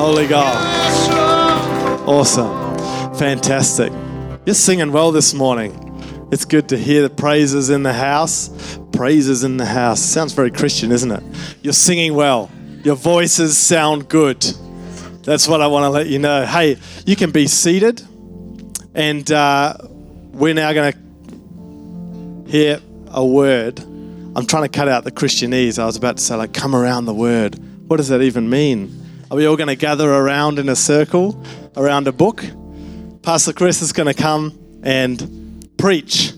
Holy God. Awesome. Fantastic. You're singing well this morning. It's good to hear the praises in the house. Praises in the house. Sounds very Christian, isn't it? You're singing well. Your voices sound good. That's what I want to let you know. Hey, you can be seated, and uh, we're now going to hear a word. I'm trying to cut out the Christianese. I was about to say, like, come around the word. What does that even mean? Are we all going to gather around in a circle around a book? Pastor Chris is going to come and preach.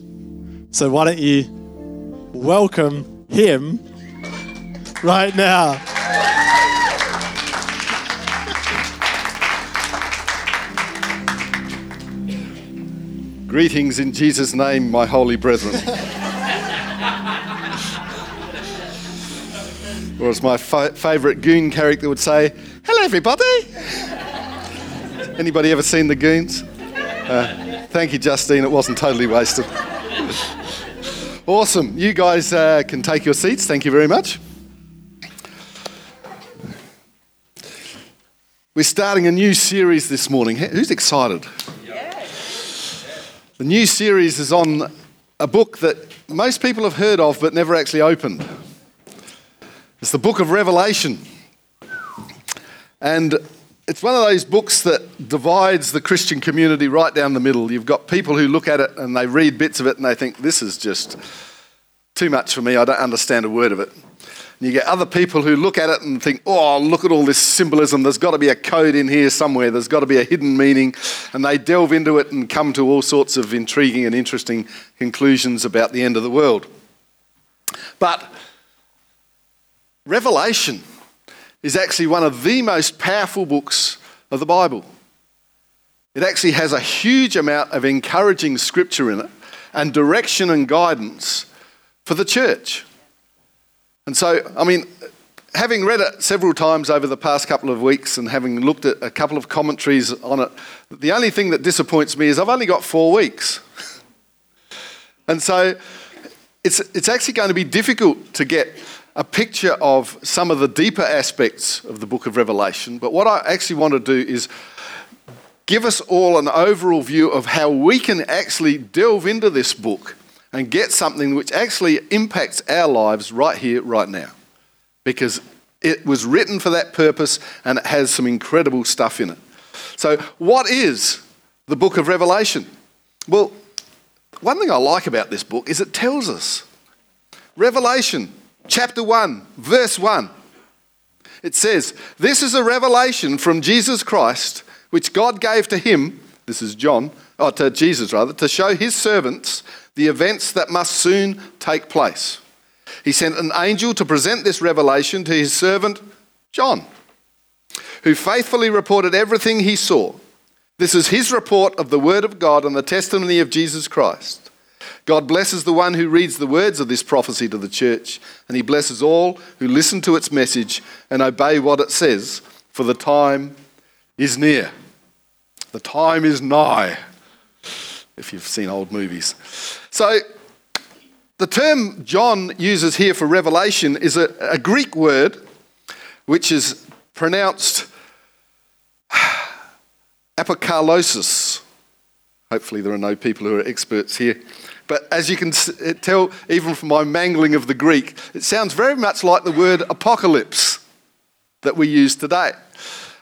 So why don't you welcome him right now? Greetings in Jesus' name, my holy brethren. or as my fa- favourite goon character would say, hello everybody. Anybody ever seen the goons? Uh, thank you, Justine. It wasn't totally wasted. awesome. You guys uh, can take your seats. Thank you very much. We're starting a new series this morning. Who's excited? The new series is on a book that most people have heard of but never actually opened. It's the book of Revelation. And it's one of those books that divides the Christian community right down the middle. You've got people who look at it and they read bits of it and they think, this is just too much for me. I don't understand a word of it. And you get other people who look at it and think, oh, look at all this symbolism. There's got to be a code in here somewhere. There's got to be a hidden meaning. And they delve into it and come to all sorts of intriguing and interesting conclusions about the end of the world. But Revelation is actually one of the most powerful books of the Bible. It actually has a huge amount of encouraging scripture in it and direction and guidance for the church. And so, I mean, having read it several times over the past couple of weeks and having looked at a couple of commentaries on it, the only thing that disappoints me is I've only got four weeks. and so it's, it's actually going to be difficult to get a picture of some of the deeper aspects of the book of Revelation. But what I actually want to do is give us all an overall view of how we can actually delve into this book and get something which actually impacts our lives right here, right now. Because it was written for that purpose and it has some incredible stuff in it. So, what is the book of Revelation? Well, one thing I like about this book is it tells us. Revelation, chapter 1, verse 1. It says, This is a revelation from Jesus Christ, which God gave to him, this is John, or to Jesus rather, to show his servants the events that must soon take place. He sent an angel to present this revelation to his servant John, who faithfully reported everything he saw. This is his report of the word of God and the testimony of Jesus Christ. God blesses the one who reads the words of this prophecy to the church, and he blesses all who listen to its message and obey what it says, for the time is near. The time is nigh, if you've seen old movies. So, the term John uses here for revelation is a, a Greek word which is pronounced apokalosis. Hopefully, there are no people who are experts here. But as you can tell, even from my mangling of the Greek, it sounds very much like the word apocalypse that we use today.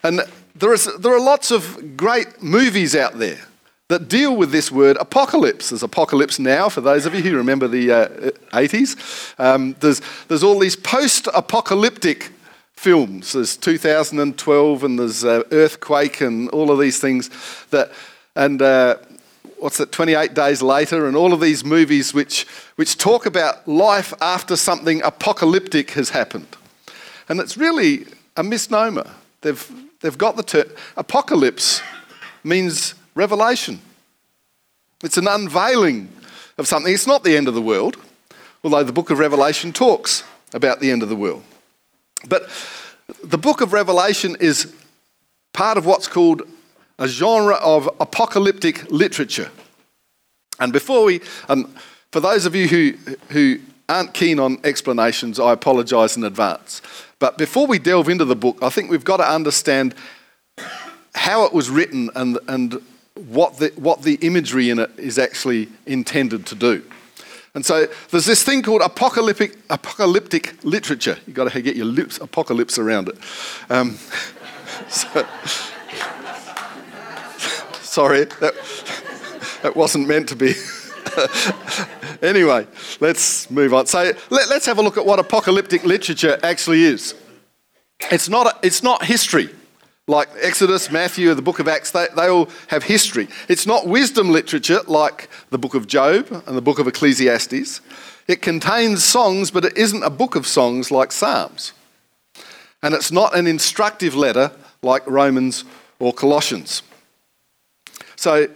And there, is, there are lots of great movies out there that deal with this word apocalypse. There's Apocalypse Now, for those of you who remember the uh, 80s. Um, there's, there's all these post apocalyptic films. There's 2012 and there's uh, Earthquake and all of these things that, and uh, what's that, 28 Days Later, and all of these movies which, which talk about life after something apocalyptic has happened. And it's really a misnomer. They've, they've got the term. Apocalypse means revelation. It's an unveiling of something. It's not the end of the world, although the book of Revelation talks about the end of the world. But the book of Revelation is part of what's called a genre of apocalyptic literature. And before we, um, for those of you who, who aren't keen on explanations, I apologise in advance. But before we delve into the book, I think we've got to understand how it was written and, and what, the, what the imagery in it is actually intended to do. And so there's this thing called apocalyptic, apocalyptic literature. You've got to get your lips, apocalypse around it. Um, so, sorry, that, that wasn't meant to be. anyway, let's move on. So let, us have a look at what apocalyptic literature actually is. It's not, a, it's not history like Exodus, Matthew, or the book of Acts, they, they all have history. It's not wisdom literature like the book of Job and the book of Ecclesiastes. It contains songs, but it isn't a book of songs like Psalms. And it's not an instructive letter like Romans or Colossians. So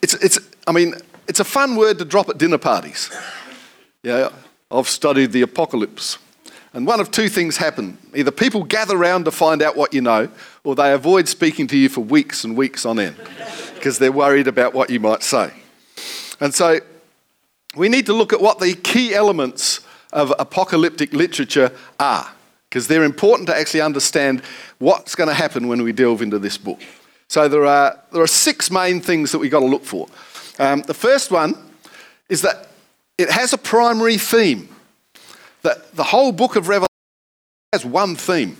it's, it's, I mean, it's a fun word to drop at dinner parties. Yeah, I've studied the apocalypse. And one of two things happen either people gather round to find out what you know, or they avoid speaking to you for weeks and weeks on end because they're worried about what you might say. And so we need to look at what the key elements of apocalyptic literature are because they're important to actually understand what's going to happen when we delve into this book. So there are, there are six main things that we've got to look for. Um, the first one is that it has a primary theme that the whole book of Revelation has one theme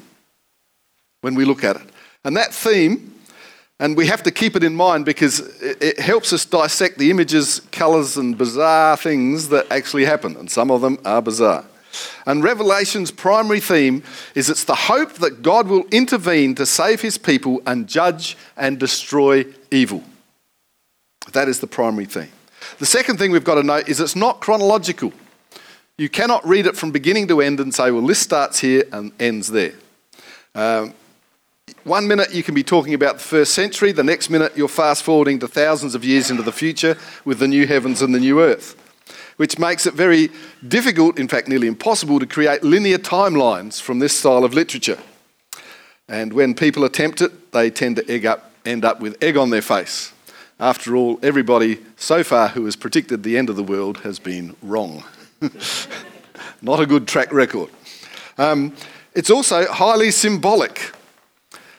when we look at it. And that theme, and we have to keep it in mind because it, it helps us dissect the images, colours, and bizarre things that actually happen. And some of them are bizarre. And Revelation's primary theme is it's the hope that God will intervene to save his people and judge and destroy evil. That is the primary theme. The second thing we've got to note is it's not chronological. You cannot read it from beginning to end and say, well, this starts here and ends there. Um, one minute you can be talking about the first century, the next minute you're fast forwarding to thousands of years into the future with the new heavens and the new earth, which makes it very difficult, in fact, nearly impossible, to create linear timelines from this style of literature. And when people attempt it, they tend to up, end up with egg on their face. After all, everybody so far who has predicted the end of the world has been wrong. Not a good track record. Um, it's also highly symbolic.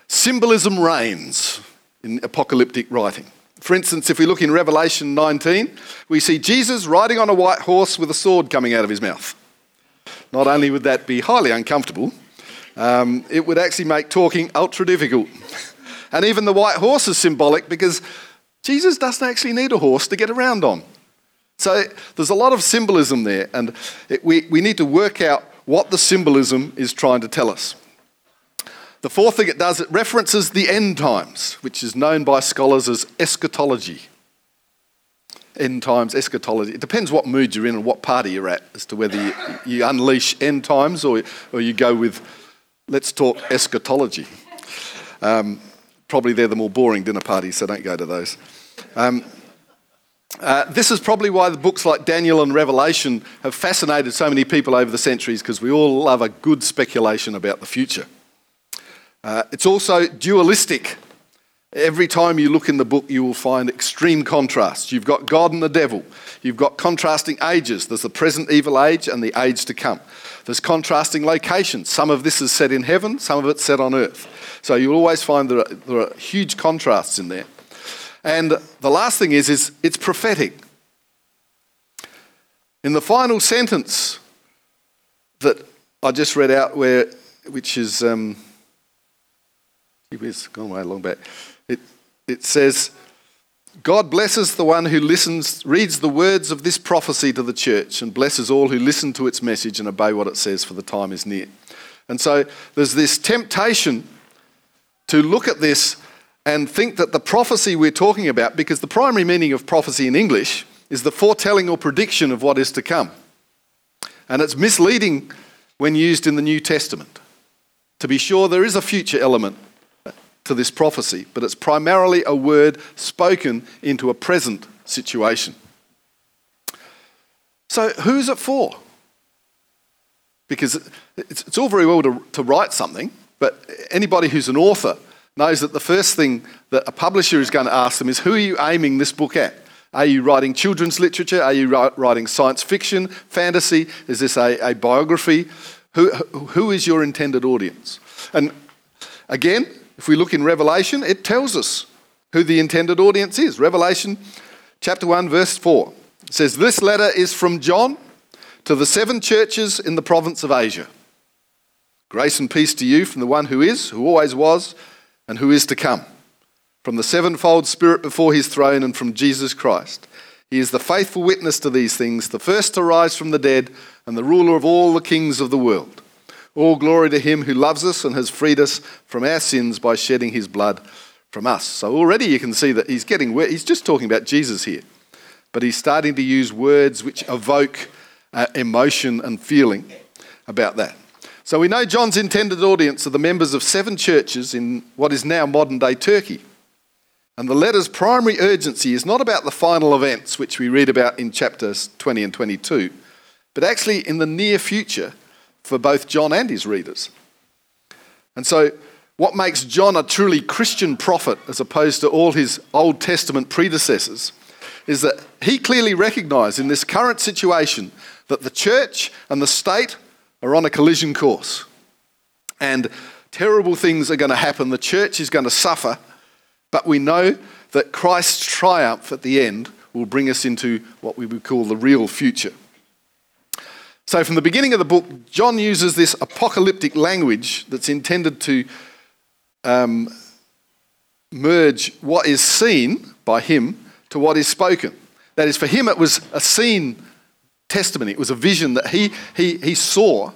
Symbolism reigns in apocalyptic writing. For instance, if we look in Revelation 19, we see Jesus riding on a white horse with a sword coming out of his mouth. Not only would that be highly uncomfortable, um, it would actually make talking ultra difficult. and even the white horse is symbolic because Jesus doesn't actually need a horse to get around on. So there's a lot of symbolism there, and it, we, we need to work out what the symbolism is trying to tell us. The fourth thing it does, it references the end times, which is known by scholars as eschatology. End times, eschatology. It depends what mood you're in and what party you're at as to whether you, you unleash end times or, or you go with, let's talk eschatology. Um, probably they're the more boring dinner parties, so don't go to those. Um, uh, this is probably why the books like Daniel and Revelation have fascinated so many people over the centuries because we all love a good speculation about the future. Uh, it's also dualistic. Every time you look in the book, you will find extreme contrasts. You've got God and the devil. You've got contrasting ages. There's the present evil age and the age to come. There's contrasting locations. Some of this is set in heaven, some of it's set on earth. So you'll always find there are, there are huge contrasts in there. And the last thing is, is it's prophetic. In the final sentence that I just read out, where which is um, it's gone way long back. It it says, God blesses the one who listens, reads the words of this prophecy to the church, and blesses all who listen to its message and obey what it says, for the time is near. And so there's this temptation to look at this and think that the prophecy we're talking about, because the primary meaning of prophecy in English is the foretelling or prediction of what is to come. And it's misleading when used in the New Testament. To be sure, there is a future element to this prophecy, but it's primarily a word spoken into a present situation. So, who's it for? Because it's, all very well to, to write something, but anybody who's an author knows that the first thing that a publisher is going to ask them is who are you aiming this book at? Are you writing children's literature? Are you writing science fiction, fantasy? Is this a, a biography? Who, who is your intended audience? And Again, if we look in Revelation, it tells us who the intended audience is. Revelation chapter 1, verse 4 it says, This letter is from John to the seven churches in the province of Asia. Grace and peace to you from the one who is, who always was, and who is to come, from the sevenfold Spirit before his throne, and from Jesus Christ. He is the faithful witness to these things, the first to rise from the dead, and the ruler of all the kings of the world. All glory to him who loves us and has freed us from our sins by shedding his blood from us. So already you can see that he's getting, he's just talking about Jesus here, but he's starting to use words which evoke uh, emotion and feeling about that. So we know John's intended audience are the members of seven churches in what is now modern day Turkey. And the letter's primary urgency is not about the final events, which we read about in chapters 20 and 22, but actually in the near future for both John and his readers. And so, what makes John a truly Christian prophet as opposed to all his Old Testament predecessors is that he clearly recognized in this current situation that the church and the state are on a collision course. And terrible things are going to happen. The church is going to suffer. But we know that Christ's triumph at the end will bring us into what we would call the real future. So, from the beginning of the book, John uses this apocalyptic language that's intended to um, merge what is seen by him to what is spoken. That is, for him, it was a seen testimony. It was a vision that he, he, he saw,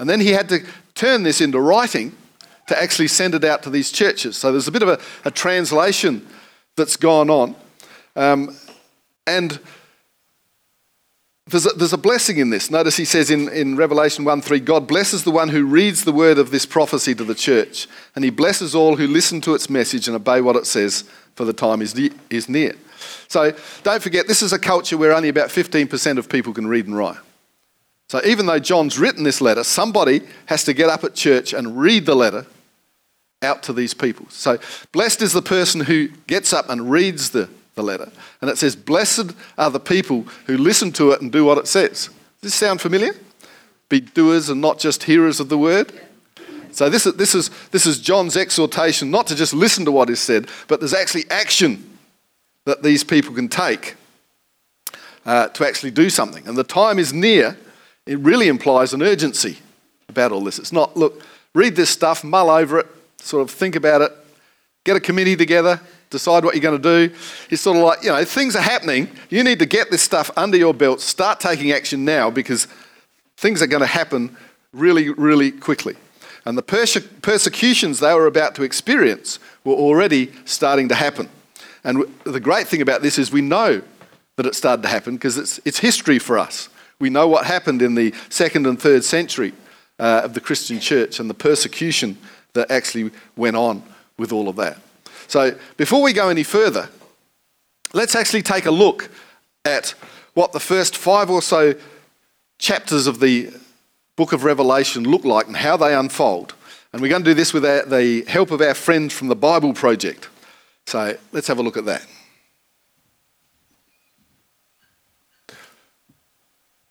and then he had to turn this into writing to actually send it out to these churches. So there's a bit of a, a translation that's gone on. Um, and there's a, there's a, blessing in this. Notice he says in, in Revelation 1 3, God blesses the one who reads the word of this prophecy to the church, and he blesses all who listen to its message and obey what it says, for the time is, is near. So don't forget, this is a culture where only about 15% of people can read and write. So even though John's written this letter, somebody has to get up at church and read the letter out to these people. So blessed is the person who gets up and reads the, the letter. And it says, Blessed are the people who listen to it and do what it says. Does this sound familiar? Be doers and not just hearers of the word. So this is, this is, this is John's exhortation not to just listen to what is said, but there's actually action that these people can take uh, to actually do something. And the time is near. It really implies an urgency about all this. It's not, look, read this stuff, mull over it, sort of think about it, get a committee together, decide what you're going to do. It's sort of like, you know, things are happening. You need to get this stuff under your belt, start taking action now because things are going to happen really, really quickly. And the perse- persecutions they were about to experience were already starting to happen. And the great thing about this is we know that it started to happen because it's, it's history for us. We know what happened in the second and third century uh, of the Christian church and the persecution that actually went on with all of that. So, before we go any further, let's actually take a look at what the first five or so chapters of the book of Revelation look like and how they unfold. And we're going to do this with our, the help of our friends from the Bible Project. So let's have a look at that.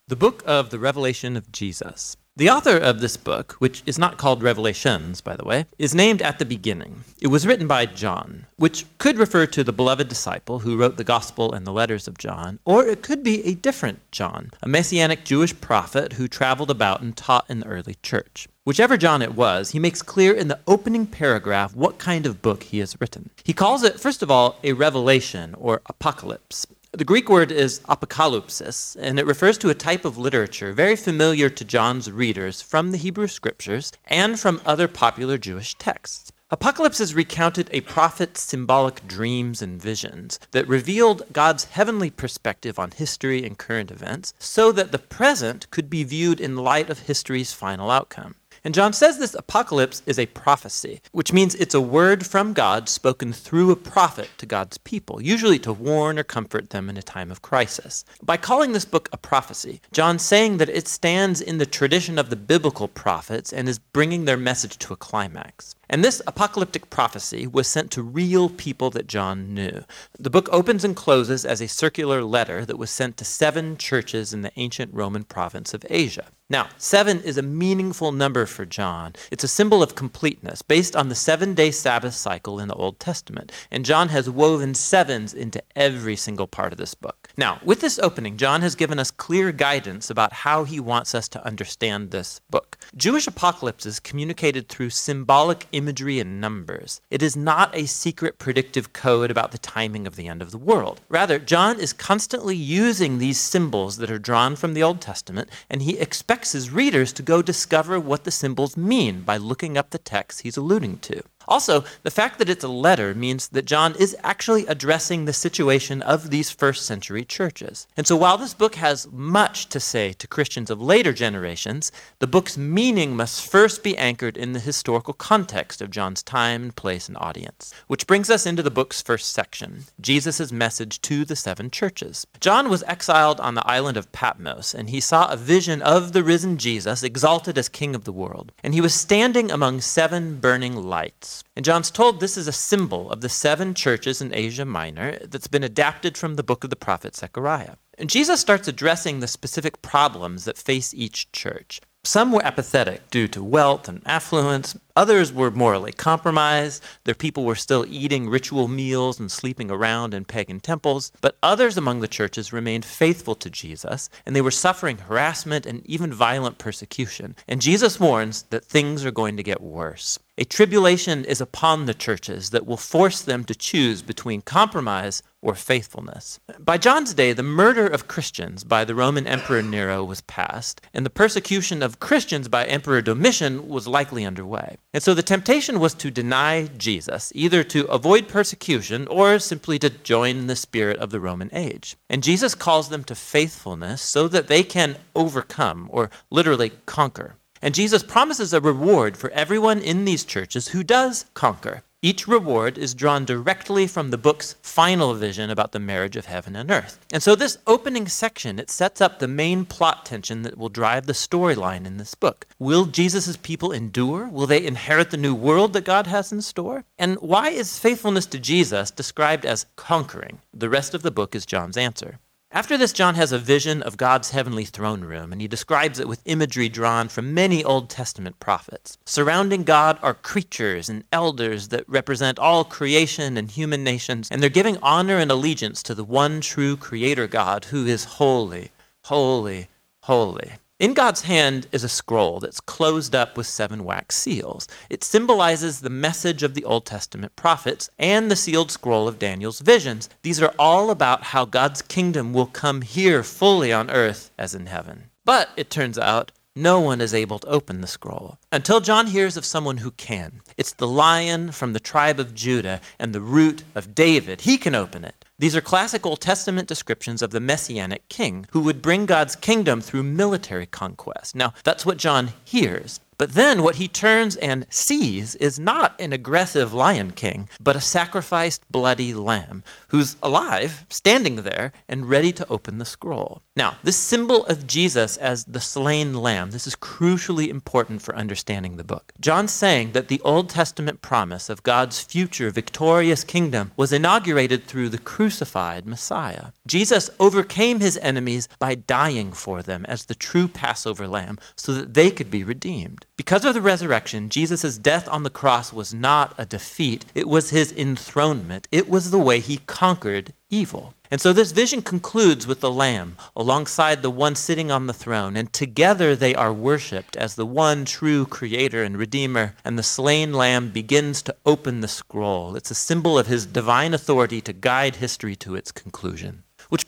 The book of the Revelation of Jesus. The author of this book, which is not called Revelations, by the way, is named at the beginning. It was written by John, which could refer to the beloved disciple who wrote the Gospel and the letters of John, or it could be a different John, a messianic Jewish prophet who traveled about and taught in the early church. Whichever John it was, he makes clear in the opening paragraph what kind of book he has written. He calls it, first of all, a revelation or apocalypse. The Greek word is apokalypsis, and it refers to a type of literature very familiar to John's readers from the Hebrew Scriptures and from other popular Jewish texts. Apocalypses recounted a prophet's symbolic dreams and visions that revealed God's heavenly perspective on history and current events so that the present could be viewed in light of history's final outcome. And John says this apocalypse is a prophecy, which means it's a word from God spoken through a prophet to God's people, usually to warn or comfort them in a time of crisis. By calling this book a prophecy, John's saying that it stands in the tradition of the biblical prophets and is bringing their message to a climax. And this apocalyptic prophecy was sent to real people that John knew. The book opens and closes as a circular letter that was sent to seven churches in the ancient Roman province of Asia. Now, seven is a meaningful number for John. It's a symbol of completeness based on the seven day Sabbath cycle in the Old Testament. And John has woven sevens into every single part of this book. Now, with this opening, John has given us clear guidance about how he wants us to understand this book. Jewish apocalypses communicated through symbolic imagery and numbers. It is not a secret predictive code about the timing of the end of the world. Rather, John is constantly using these symbols that are drawn from the Old Testament, and he expects his readers to go discover what the symbols mean by looking up the text he's alluding to. Also, the fact that it's a letter means that John is actually addressing the situation of these first century churches. And so, while this book has much to say to Christians of later generations, the book's meaning must first be anchored in the historical context of John's time, place, and audience. Which brings us into the book's first section Jesus' message to the seven churches. John was exiled on the island of Patmos, and he saw a vision of the risen Jesus exalted as King of the world. And he was standing among seven burning lights. And John's told this is a symbol of the seven churches in Asia Minor that's been adapted from the book of the prophet Zechariah. And Jesus starts addressing the specific problems that face each church. Some were apathetic due to wealth and affluence. Others were morally compromised. Their people were still eating ritual meals and sleeping around in pagan temples. But others among the churches remained faithful to Jesus, and they were suffering harassment and even violent persecution. And Jesus warns that things are going to get worse. A tribulation is upon the churches that will force them to choose between compromise or faithfulness. By John's day, the murder of Christians by the Roman Emperor Nero was past, and the persecution of Christians by Emperor Domitian was likely underway. And so the temptation was to deny Jesus, either to avoid persecution or simply to join the spirit of the Roman age. And Jesus calls them to faithfulness so that they can overcome, or literally conquer. And Jesus promises a reward for everyone in these churches who does conquer. Each reward is drawn directly from the book's final vision about the marriage of heaven and earth. And so this opening section, it sets up the main plot tension that will drive the storyline in this book. Will Jesus' people endure? Will they inherit the new world that God has in store? And why is faithfulness to Jesus described as conquering? The rest of the book is John's answer. After this, John has a vision of God's heavenly throne room, and he describes it with imagery drawn from many Old Testament prophets. Surrounding God are creatures and elders that represent all creation and human nations, and they're giving honor and allegiance to the one true Creator God who is holy, holy, holy. In God's hand is a scroll that's closed up with seven wax seals. It symbolizes the message of the Old Testament prophets and the sealed scroll of Daniel's visions. These are all about how God's kingdom will come here fully on earth as in heaven. But it turns out no one is able to open the scroll until John hears of someone who can. It's the lion from the tribe of Judah and the root of David. He can open it. These are classic Old Testament descriptions of the messianic king who would bring God's kingdom through military conquest. Now, that's what John hears. But then what he turns and sees is not an aggressive lion king, but a sacrificed bloody lamb who's alive, standing there, and ready to open the scroll. Now, this symbol of Jesus as the slain lamb, this is crucially important for understanding the book. John's saying that the Old Testament promise of God's future victorious kingdom was inaugurated through the crucified Messiah. Jesus overcame his enemies by dying for them as the true Passover lamb so that they could be redeemed. Because of the resurrection, Jesus' death on the cross was not a defeat, it was his enthronement. It was the way he conquered evil. And so this vision concludes with the Lamb alongside the one sitting on the throne, and together they are worshiped as the one true Creator and Redeemer, and the slain Lamb begins to open the scroll. It's a symbol of his divine authority to guide history to its conclusion. Which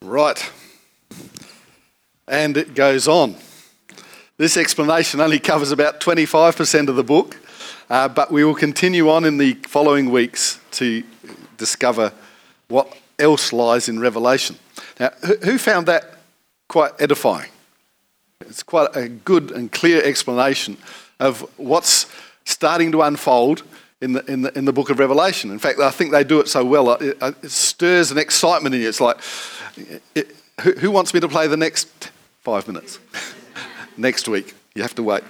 Right. And it goes on. This explanation only covers about 25% of the book, uh, but we will continue on in the following weeks to discover what else lies in Revelation. Now, who found that quite edifying? It's quite a good and clear explanation of what's starting to unfold in the, in the, in the book of Revelation. In fact, I think they do it so well, it, uh, it stirs an excitement in you. It's like, it, who, who wants me to play the next five minutes? next week. You have to wait.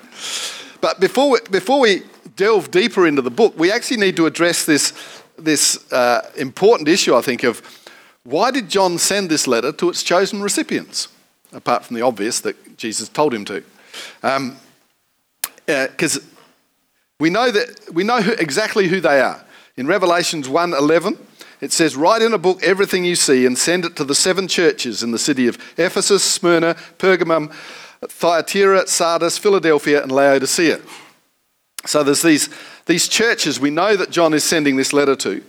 But before we, before we delve deeper into the book, we actually need to address this, this uh, important issue, I think, of why did John send this letter to its chosen recipients, apart from the obvious that Jesus told him to? Because um, uh, we know that we know who, exactly who they are. In Revelations 1:11, it says, "Write in a book everything you see and send it to the seven churches in the city of Ephesus, Smyrna, Pergamum, Thyatira, Sardis, Philadelphia, and Laodicea." So there's these these churches we know that John is sending this letter to.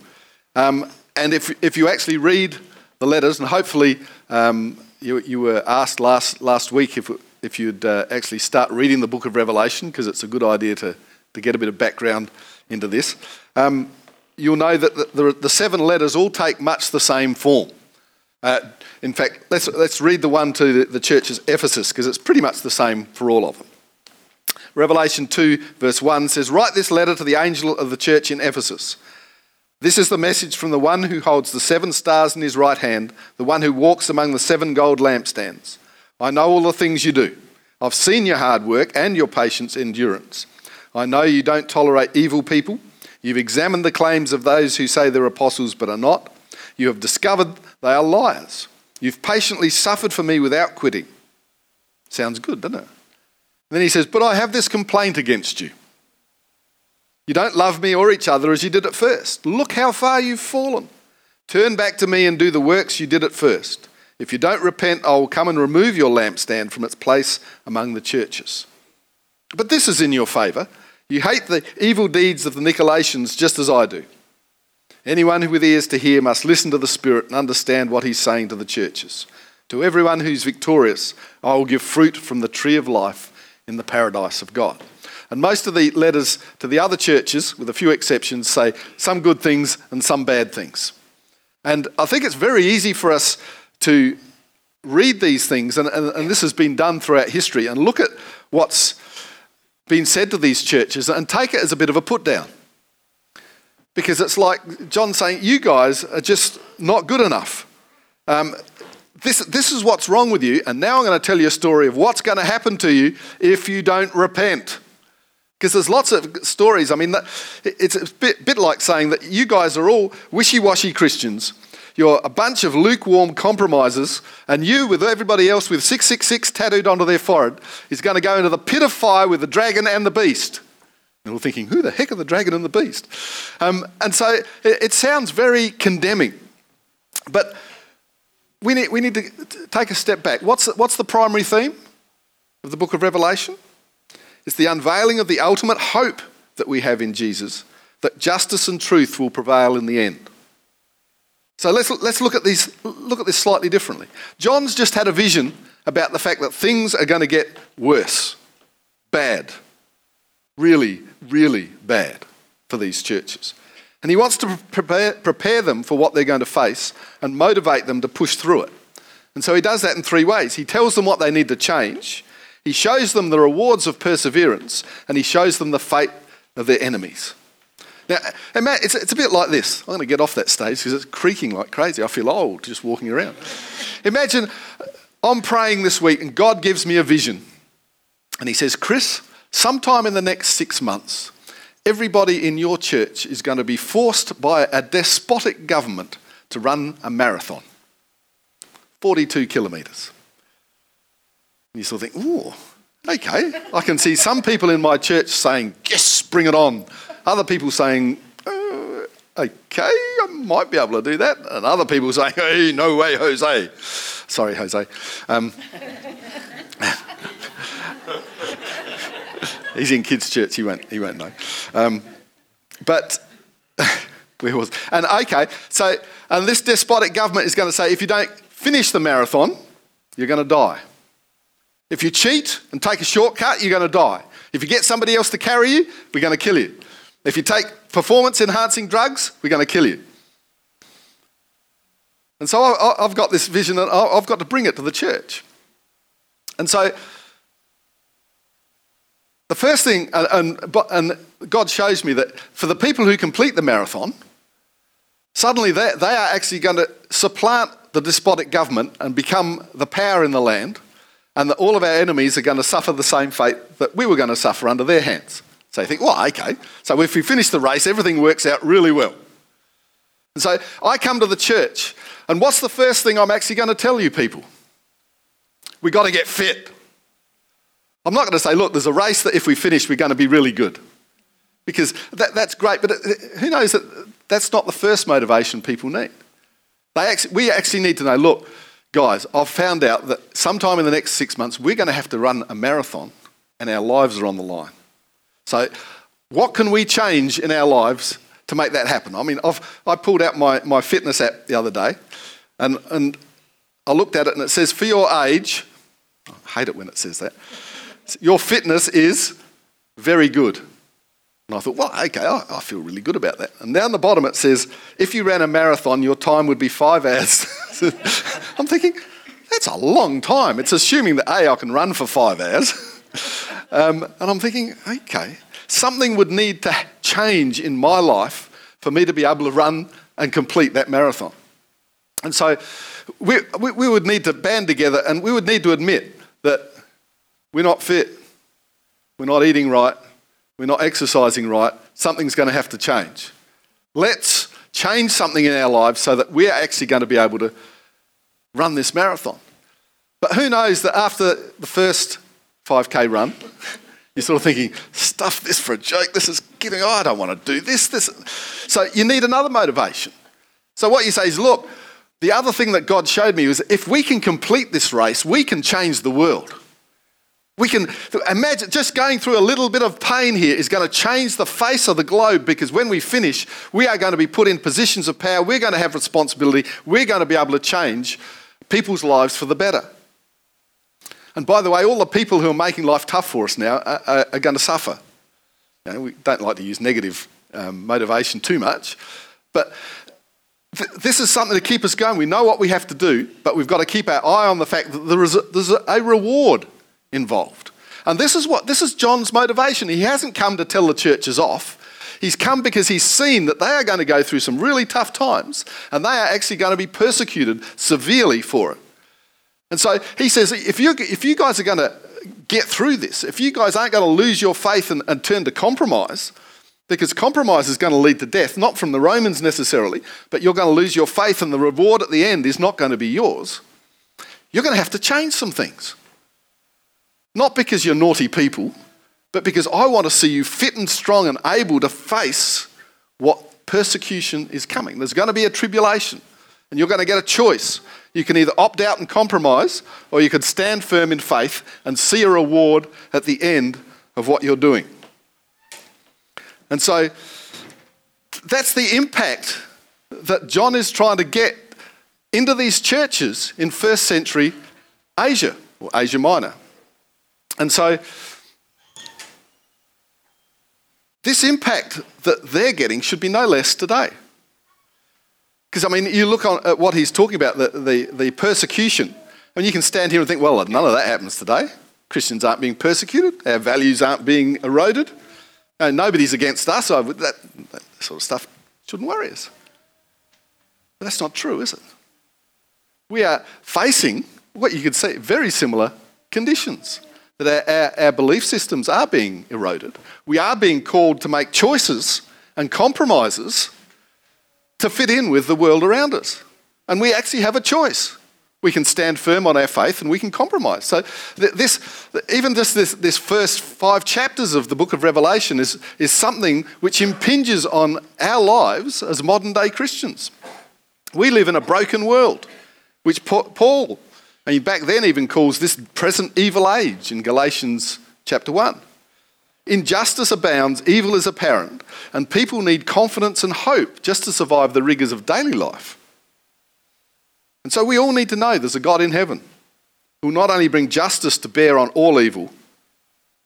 Um, and if, if you actually read the letters, and hopefully um, you, you were asked last, last week if, if you'd uh, actually start reading the book of Revelation, because it's a good idea to, to get a bit of background into this, um, you'll know that the, the, the, seven letters all take much the same form. Uh, in fact, let's, let's read the one to the, the churches Ephesus, because it's pretty much the same for all of them. Revelation 2, verse 1 says, Write this letter to the angel of the church in Ephesus. This is the message from the one who holds the seven stars in his right hand, the one who walks among the seven gold lampstands. I know all the things you do. I've seen your hard work and your patience endurance. I know you don't tolerate evil people. You've examined the claims of those who say they're apostles but are not. You have discovered they are liars. You've patiently suffered for me without quitting. Sounds good, doesn't it? Then he says, But I have this complaint against you. You don't love me or each other as you did at first. Look how far you've fallen. Turn back to me and do the works you did at first. If you don't repent, I will come and remove your lampstand from its place among the churches. But this is in your favour. You hate the evil deeds of the Nicolaitans just as I do. Anyone who with ears to hear must listen to the Spirit and understand what he's saying to the churches. To everyone who's victorious, I will give fruit from the tree of life in the paradise of God. And most of the letters to the other churches, with a few exceptions, say some good things and some bad things. And I think it's very easy for us to read these things, and, and, and this has been done throughout history, and look at what's been said to these churches and take it as a bit of a put down. Because it's like John saying, You guys are just not good enough. Um, this, this is what's wrong with you, and now I'm going to tell you a story of what's going to happen to you if you don't repent. Because there's lots of stories. I mean, it's a bit, bit like saying that you guys are all wishy washy Christians. You're a bunch of lukewarm compromisers, and you, with everybody else with 666 tattooed onto their forehead, is going to go into the pit of fire with the dragon and the beast. And we're thinking, who the heck are the dragon and the beast? Um, and so it, it, sounds very condemning. But we need, we need to take a step back. What's, what's the primary theme of the book of Revelation? It's the unveiling of the ultimate hope that we have in Jesus, that justice and truth will prevail in the end. So let's, let's look, at these, look at this slightly differently. John's just had a vision about the fact that things are going to get worse, bad, really, really bad for these churches. And he wants to prepare, prepare them for what they're going to face and motivate them to push through it. And so he does that in three ways. He tells them what they need to change, he shows them the rewards of perseverance and he shows them the fate of their enemies. Now, it's, it's a bit like this. I'm going to get off that stage because it's creaking like crazy. I feel old just walking around. Imagine I'm praying this week and God gives me a vision. And He says, Chris, sometime in the next six months, everybody in your church is going to be forced by a despotic government to run a marathon 42 kilometres. You sort of think, ooh, okay. I can see some people in my church saying, yes, bring it on. Other people saying, uh, okay, I might be able to do that. And other people saying, hey, no way, Jose. Sorry, Jose. Um, he's in kids' church, he won't, he won't know. Um, but where was and okay so and this despotic government is going to say if you don't finish the marathon you're going to die if you cheat and take a shortcut, you're going to die. If you get somebody else to carry you, we're going to kill you. If you take performance enhancing drugs, we're going to kill you. And so I've got this vision that I've got to bring it to the church. And so the first thing, and, and God shows me that for the people who complete the marathon, suddenly they, they are actually going to supplant the despotic government and become the power in the land and that all of our enemies are going to suffer the same fate that we were going to suffer under their hands. So you think, well, okay. So if we finish the race, everything works out really well. And so I come to the church, and what's the first thing I'm actually going to tell you people? We've got to get fit. I'm not going to say, look, there's a race that if we finish, we're going to be really good. Because that, that's great, but uh, who knows that that's not the first motivation people need. They actually, we actually need to know, look, guys, I've found out that sometime in the next six months, we're going to have to run a marathon and our lives are on the line. So, what can we change in our lives to make that happen? I mean, I've, I pulled out my, my fitness app the other day and, and I looked at it and it says, for your age, I hate it when it says that, your fitness is very good. And I thought, well, okay, I, I feel really good about that. And down the bottom it says, if you ran a marathon, your time would be five hours. I'm thinking, that's a long time. It's assuming that A, I can run for five hours. um, and I'm thinking, okay, something would need to change in my life for me to be able to run and complete that marathon. And so we, we, we would need to band together and we would need to admit that we're not fit, we're not eating right, we're not exercising right, something's going to have to change. Let's change something in our lives so that we're actually going to be able to run this marathon. But who knows that after the first 5k run, you're sort of thinking, stuff this for a joke, this is getting, oh, I don't want to do this, this. So you need another motivation. So what you say is, look, the other thing that God showed me was if we can complete this race, we can change the world. We can imagine just going through a little bit of pain here is going to change the face of the globe because when we finish, we are going to be put in positions of power. We're going to have responsibility. We're going to be able to change people's lives for the better. And by the way, all the people who are making life tough for us now are, are, are going to suffer. You know, we don't like to use negative um, motivation too much, but this is something to keep us going. We know what we have to do, but we've got to keep our eye on the fact that there is a, there's a reward involved. And this is what this is John's motivation. He hasn't come to tell the churches off. He's come because he's seen that they are going to go through some really tough times and they are actually going to be persecuted severely for it. And so he says, if you, if you guys are going to get through this, if you guys aren't going to lose your faith and, and turn to compromise, because compromise is going to lead to death, not from the Romans necessarily, but you're going to lose your faith and the reward at the end is not going to be yours. You're going to have to change some things. Not because you're naughty people, but because I want to see you fit and strong and able to face what persecution is coming. There's going to be a tribulation, and you're going to get a choice. You can either opt out and compromise, or you can stand firm in faith and see a reward at the end of what you're doing. And so that's the impact that John is trying to get into these churches in first century Asia or Asia Minor. And so this impact that they're getting should be no less today. Because, I mean, you look on at what he's talking about, the, the, the persecution, and you can stand here and think, well, none of that happens today. Christians aren't being persecuted, our values aren't being eroded. No, nobody's against us. So that, that sort of stuff shouldn't worry us. But that's not true, is it? We are facing what you could say very similar conditions. That our, our, belief systems are being eroded. We are being called to make choices and compromises to fit in with the world around us. And we actually have a choice. We can stand firm on our faith and we can compromise. So, this, even just this, this first five chapters of the book of Revelation is, is something which impinges on our lives as modern day Christians. We live in a broken world, which Paul, and back then even calls this present evil age in Galatians chapter 1. Injustice abounds, evil is apparent, and people need confidence and hope just to survive the rigours of daily life. And so we all need to know there's a God in heaven who will not only bring justice to bear on all evil,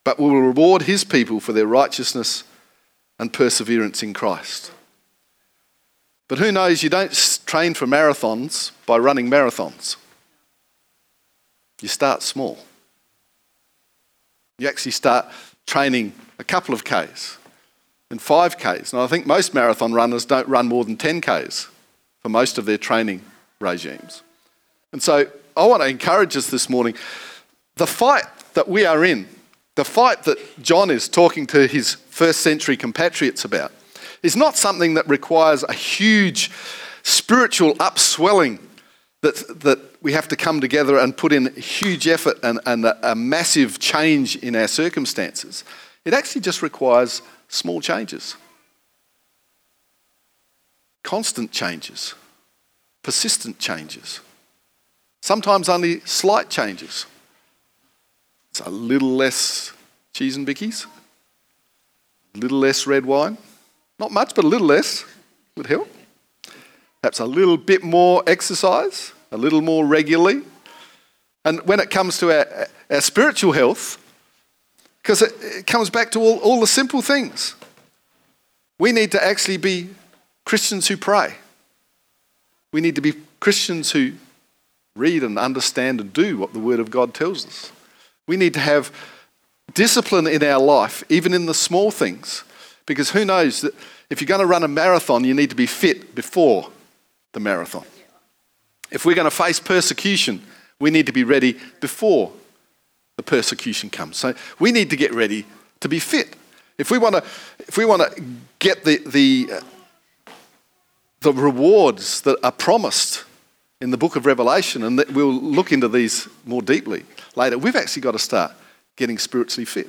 but will reward his people for their righteousness and perseverance in Christ. But who knows, you don't train for marathons by running marathons. You start small. You actually start training a couple of Ks and 5Ks. And I think most marathon runners don't run more than 10Ks for most of their training regimes. And so I want to encourage us this morning the fight that we are in, the fight that John is talking to his first century compatriots about, is not something that requires a huge spiritual upswelling that, that we have to come together and put in huge effort and, and a, a massive change in our circumstances. It actually just requires small changes, constant changes, persistent changes, sometimes only slight changes. It's a little less cheese and bickies, a little less red wine, not much, but a little less would help. Perhaps a little bit more exercise, a little more regularly. And when it comes to our, our spiritual health, because it, it, comes back to all, all the simple things. We need to actually be Christians who pray. We need to be Christians who read and understand and do what the Word of God tells us. We need to have discipline in our life, even in the small things, because who knows that if you're going to run a marathon, you need to be fit before the marathon. If we're going to face persecution, we need to be ready before the persecution comes. So we need to get ready to be fit. If we want to, if we want to get the, the, uh, the rewards that are promised in the book of Revelation, and we'll look into these more deeply later, we've actually got to start getting spiritually fit.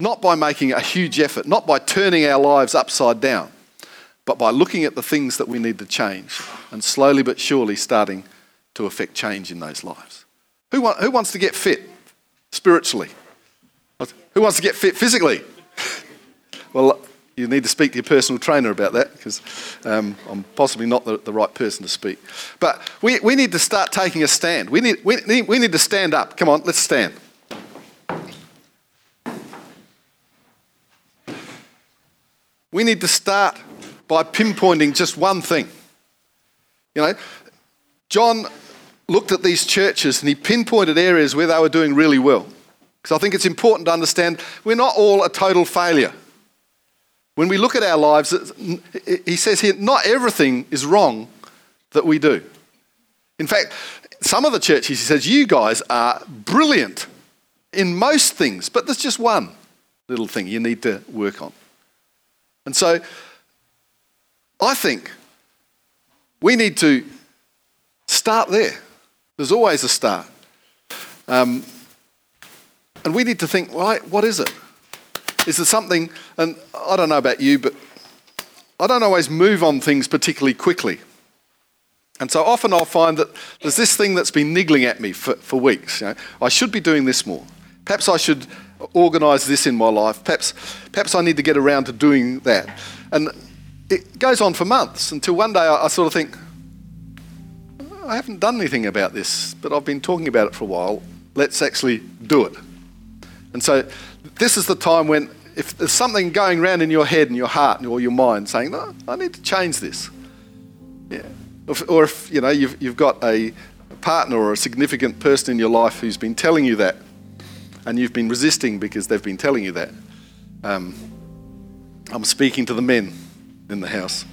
Not by making a huge effort, not by turning our lives upside down, but by looking at the things that we need to change and slowly but surely starting to affect change in those lives. Who, want, who wants to get fit spiritually? Who wants to get fit physically? well, you need to speak to your personal trainer about that because um, I'm possibly not the, the, right person to speak. But we, we need to start taking a stand. We need, we, need, we need to stand up. Come on, let's stand. We need to start by pinpointing just one thing. You know, John looked at these churches and he pinpointed areas where they were doing really well. Because I think it's important to understand we're not all a total failure. When we look at our lives, he says here, not everything is wrong that we do. In fact, some of the churches, he says, you guys are brilliant in most things, but there's just one little thing you need to work on. And so I think we need to start there. There's always a start. Um, and we need to think, right, what is it? Is there something, and I don't know about you, but I don't always move on things particularly quickly. And so often I'll find that there's this thing that's been niggling at me for, for weeks. You know, I should be doing this more. Perhaps I should organise this in my life. Perhaps, perhaps I need to get around to doing that. And it goes on for months until one day I, I sort of think, I haven't done anything about this, but I've been talking about it for a while. Let's actually do it. And so this is the time when if there's something going around in your head and your heart or your mind saying, no, I need to change this. Yeah. Or if, you know, you've, you've got a partner or a significant person in your life who's been telling you that and you've been resisting because they've been telling you that. Um, I'm speaking to the men in the house.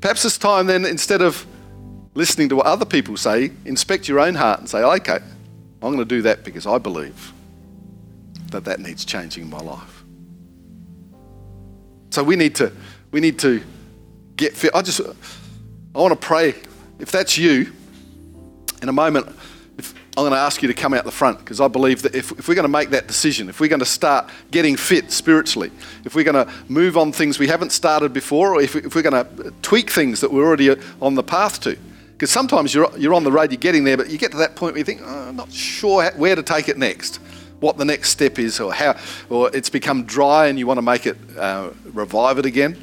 Perhaps it's time then, instead of listening to what other people say, inspect your own heart and say, okay, I'm going to do that because I believe that that needs changing in my life. So we need to, we need to get fit. I just, I want to pray. If that's you, in a moment, I'm going to ask you to come out the front because I believe that if, if we're going to make that decision, if we're going to start getting fit spiritually, if we're going to move on things we haven't started before, or if, if we're going to tweak things that we're already on the path to, because sometimes you're, you're on the road, you're getting there, but you get to that point where you think, oh, I'm not sure where to take it next, what the next step is, or how, or it's become dry and you want to make it, uh, revive it again.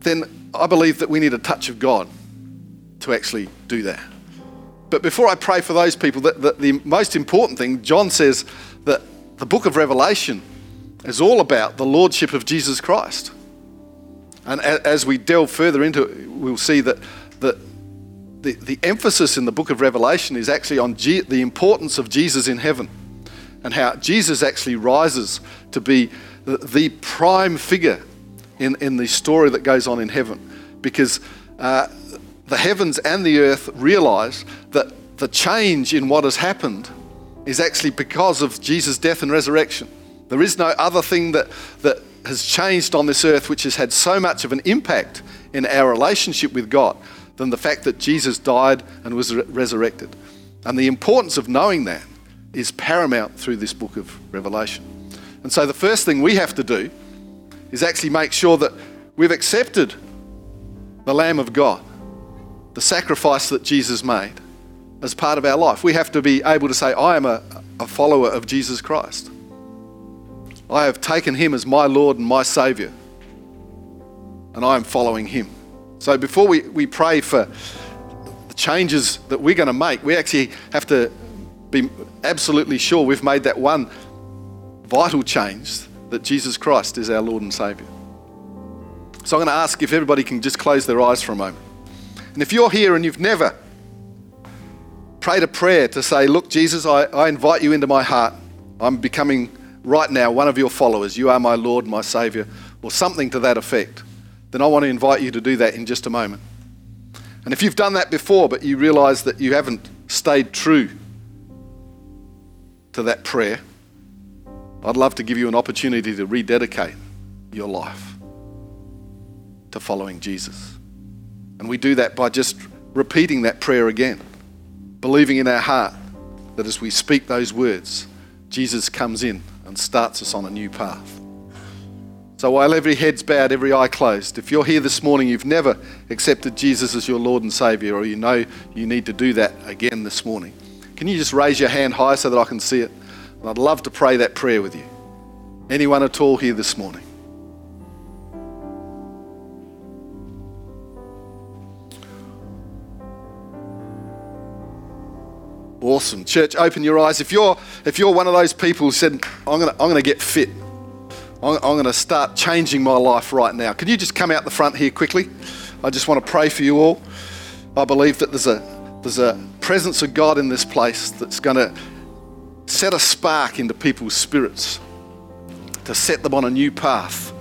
Then I believe that we need a touch of God to actually do that. But before I pray for those people, the, the, the most important thing, John says that the book of Revelation is all about the lordship of Jesus Christ. And as we delve further into it, we'll see that the, the, the emphasis in the book of Revelation is actually on the importance of Jesus in heaven and how Jesus actually rises to be the, the prime figure in, in the story that goes on in heaven. Because uh, the heavens and the earth realize that the change in what has happened is actually because of Jesus' death and resurrection. There is no other thing that, that has changed on this earth which has had so much of an impact in our relationship with God than the fact that Jesus died and was re- resurrected. And the importance of knowing that is paramount through this book of Revelation. And so the first thing we have to do is actually make sure that we've accepted the Lamb of God, the sacrifice that Jesus made as part of our life. We have to be able to say, I am a, a follower of Jesus Christ. I have taken him as my Lord and my Saviour, and I am following him. So before we, we pray for the changes that we're going to make, we actually have to be absolutely sure we've made that one vital change that Jesus Christ is our Lord and Saviour. So I'm going to ask if everybody can just close their eyes for a moment. And if you're here and you've never prayed a prayer to say, Look, Jesus, I, I invite you into my heart. I'm becoming right now one of your followers. You are my Lord, my Saviour, or something to that effect. Then I want to invite you to do that in just a moment. And if you've done that before, but you realise that you haven't stayed true to that prayer, I'd love to give you an opportunity to rededicate your life to following Jesus. And we do that by just repeating that prayer again, believing in our heart that as we speak those words, Jesus comes in and starts us on a new path. So while every head's bowed, every eye closed, if you're here this morning, you've never accepted Jesus as your Lord and Savior, or you know you need to do that again this morning, can you just raise your hand high so that I can see it? And I'd love to pray that prayer with you. Anyone at all here this morning? Awesome. Church, open your eyes. If you're if you're one of those people who said, I'm gonna I'm gonna get fit. I'm, I'm gonna start changing my life right now. Can you just come out the front here quickly? I just want to pray for you all. I believe that there's a there's a presence of God in this place that's gonna set a spark into people's spirits, to set them on a new path,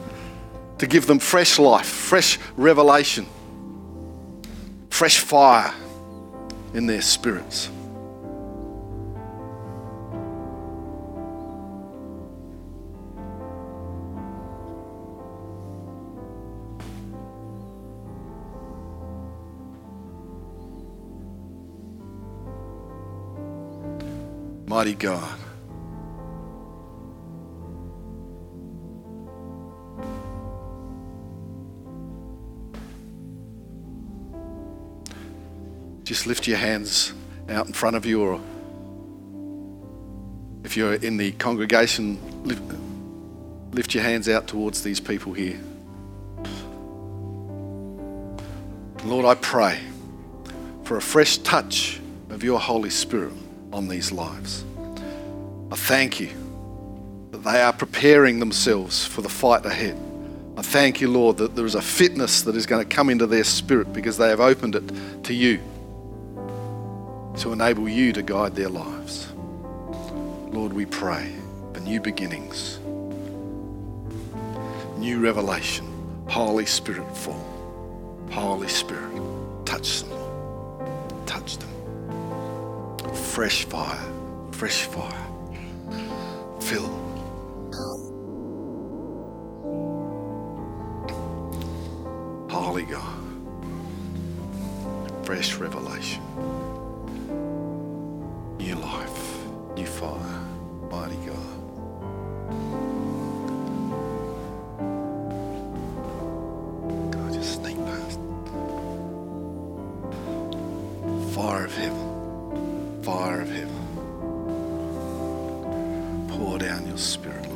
to give them fresh life, fresh revelation, fresh fire in their spirits. Mighty God. Just lift your hands out in front of you, or if you're in the congregation, lift, lift your hands out towards these people here. Lord, I pray for a fresh touch of your Holy Spirit on these lives. I thank you that they are preparing themselves for the fight ahead. I thank you, Lord, that there is a fitness that is going to come into their spirit because they have opened it to you to enable you to guide their lives. Lord, we pray for new beginnings, new revelation. Holy Spirit, fall. Holy Spirit, touch them, Lord. Touch them fresh fire, fresh fire. Fill. Holy God, fresh revelation, new life, new fire, fire of heaven. Pour down your spirit,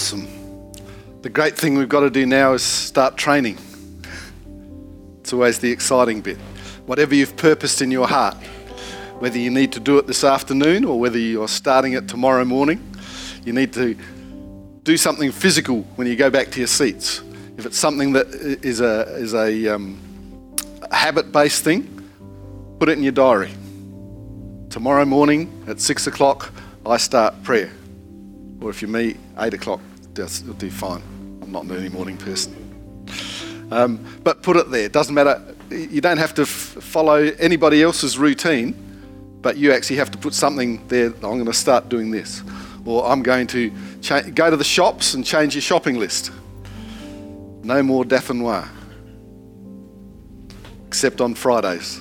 Awesome. The great thing we've got to do now is start training. It's always the exciting bit. Whatever you've purposed in your heart, whether you need to do it this afternoon or whether you're starting it tomorrow morning, you need to do something physical when you go back to your seats. If it's something that is a, is a, um, habit based thing, put it in your diary. Tomorrow morning at six o'clock, I start prayer. Or if you meet eight o'clock, you'll do fine. I'm not an early morning person. Um, but put it there. It doesn't matter. You don't have to f- follow anybody else's routine, but you actually have to put something there. I'm going to start doing this, or I'm going to cha- go to the shops and change your shopping list. No more Dauphinois, except on Fridays.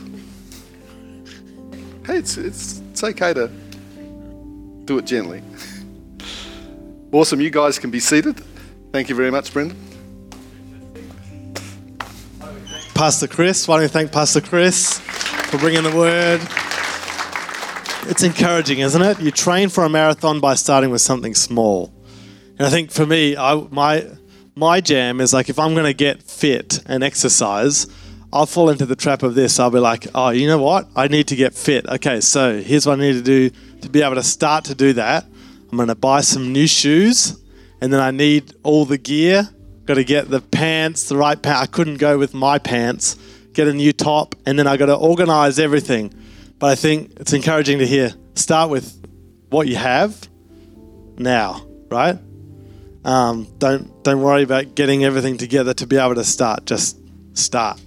Hey, it's, it's, it's okay to do it gently. Awesome. You guys can be seated. Thank you very much, Brendan. Pastor Chris, why don't you thank Pastor Chris for bringing the word? It's encouraging, isn't it? You train for a marathon by starting with something small. And I think for me, I, my, my jam is like if I'm going to get fit and exercise, I'll fall into the trap of this. I'll be like, oh, you know what? I need to get fit. Okay, so here's what I need to do to be able to start to do that. I'm going to buy some new shoes, and then I need all the gear. Got to get the pants, the right pants. I couldn't go with my pants. Get a new top, and then I got to organize everything. But I think it's encouraging to hear. Start with what you have now, right? Um, don't don't worry about getting everything together to be able to start. Just start.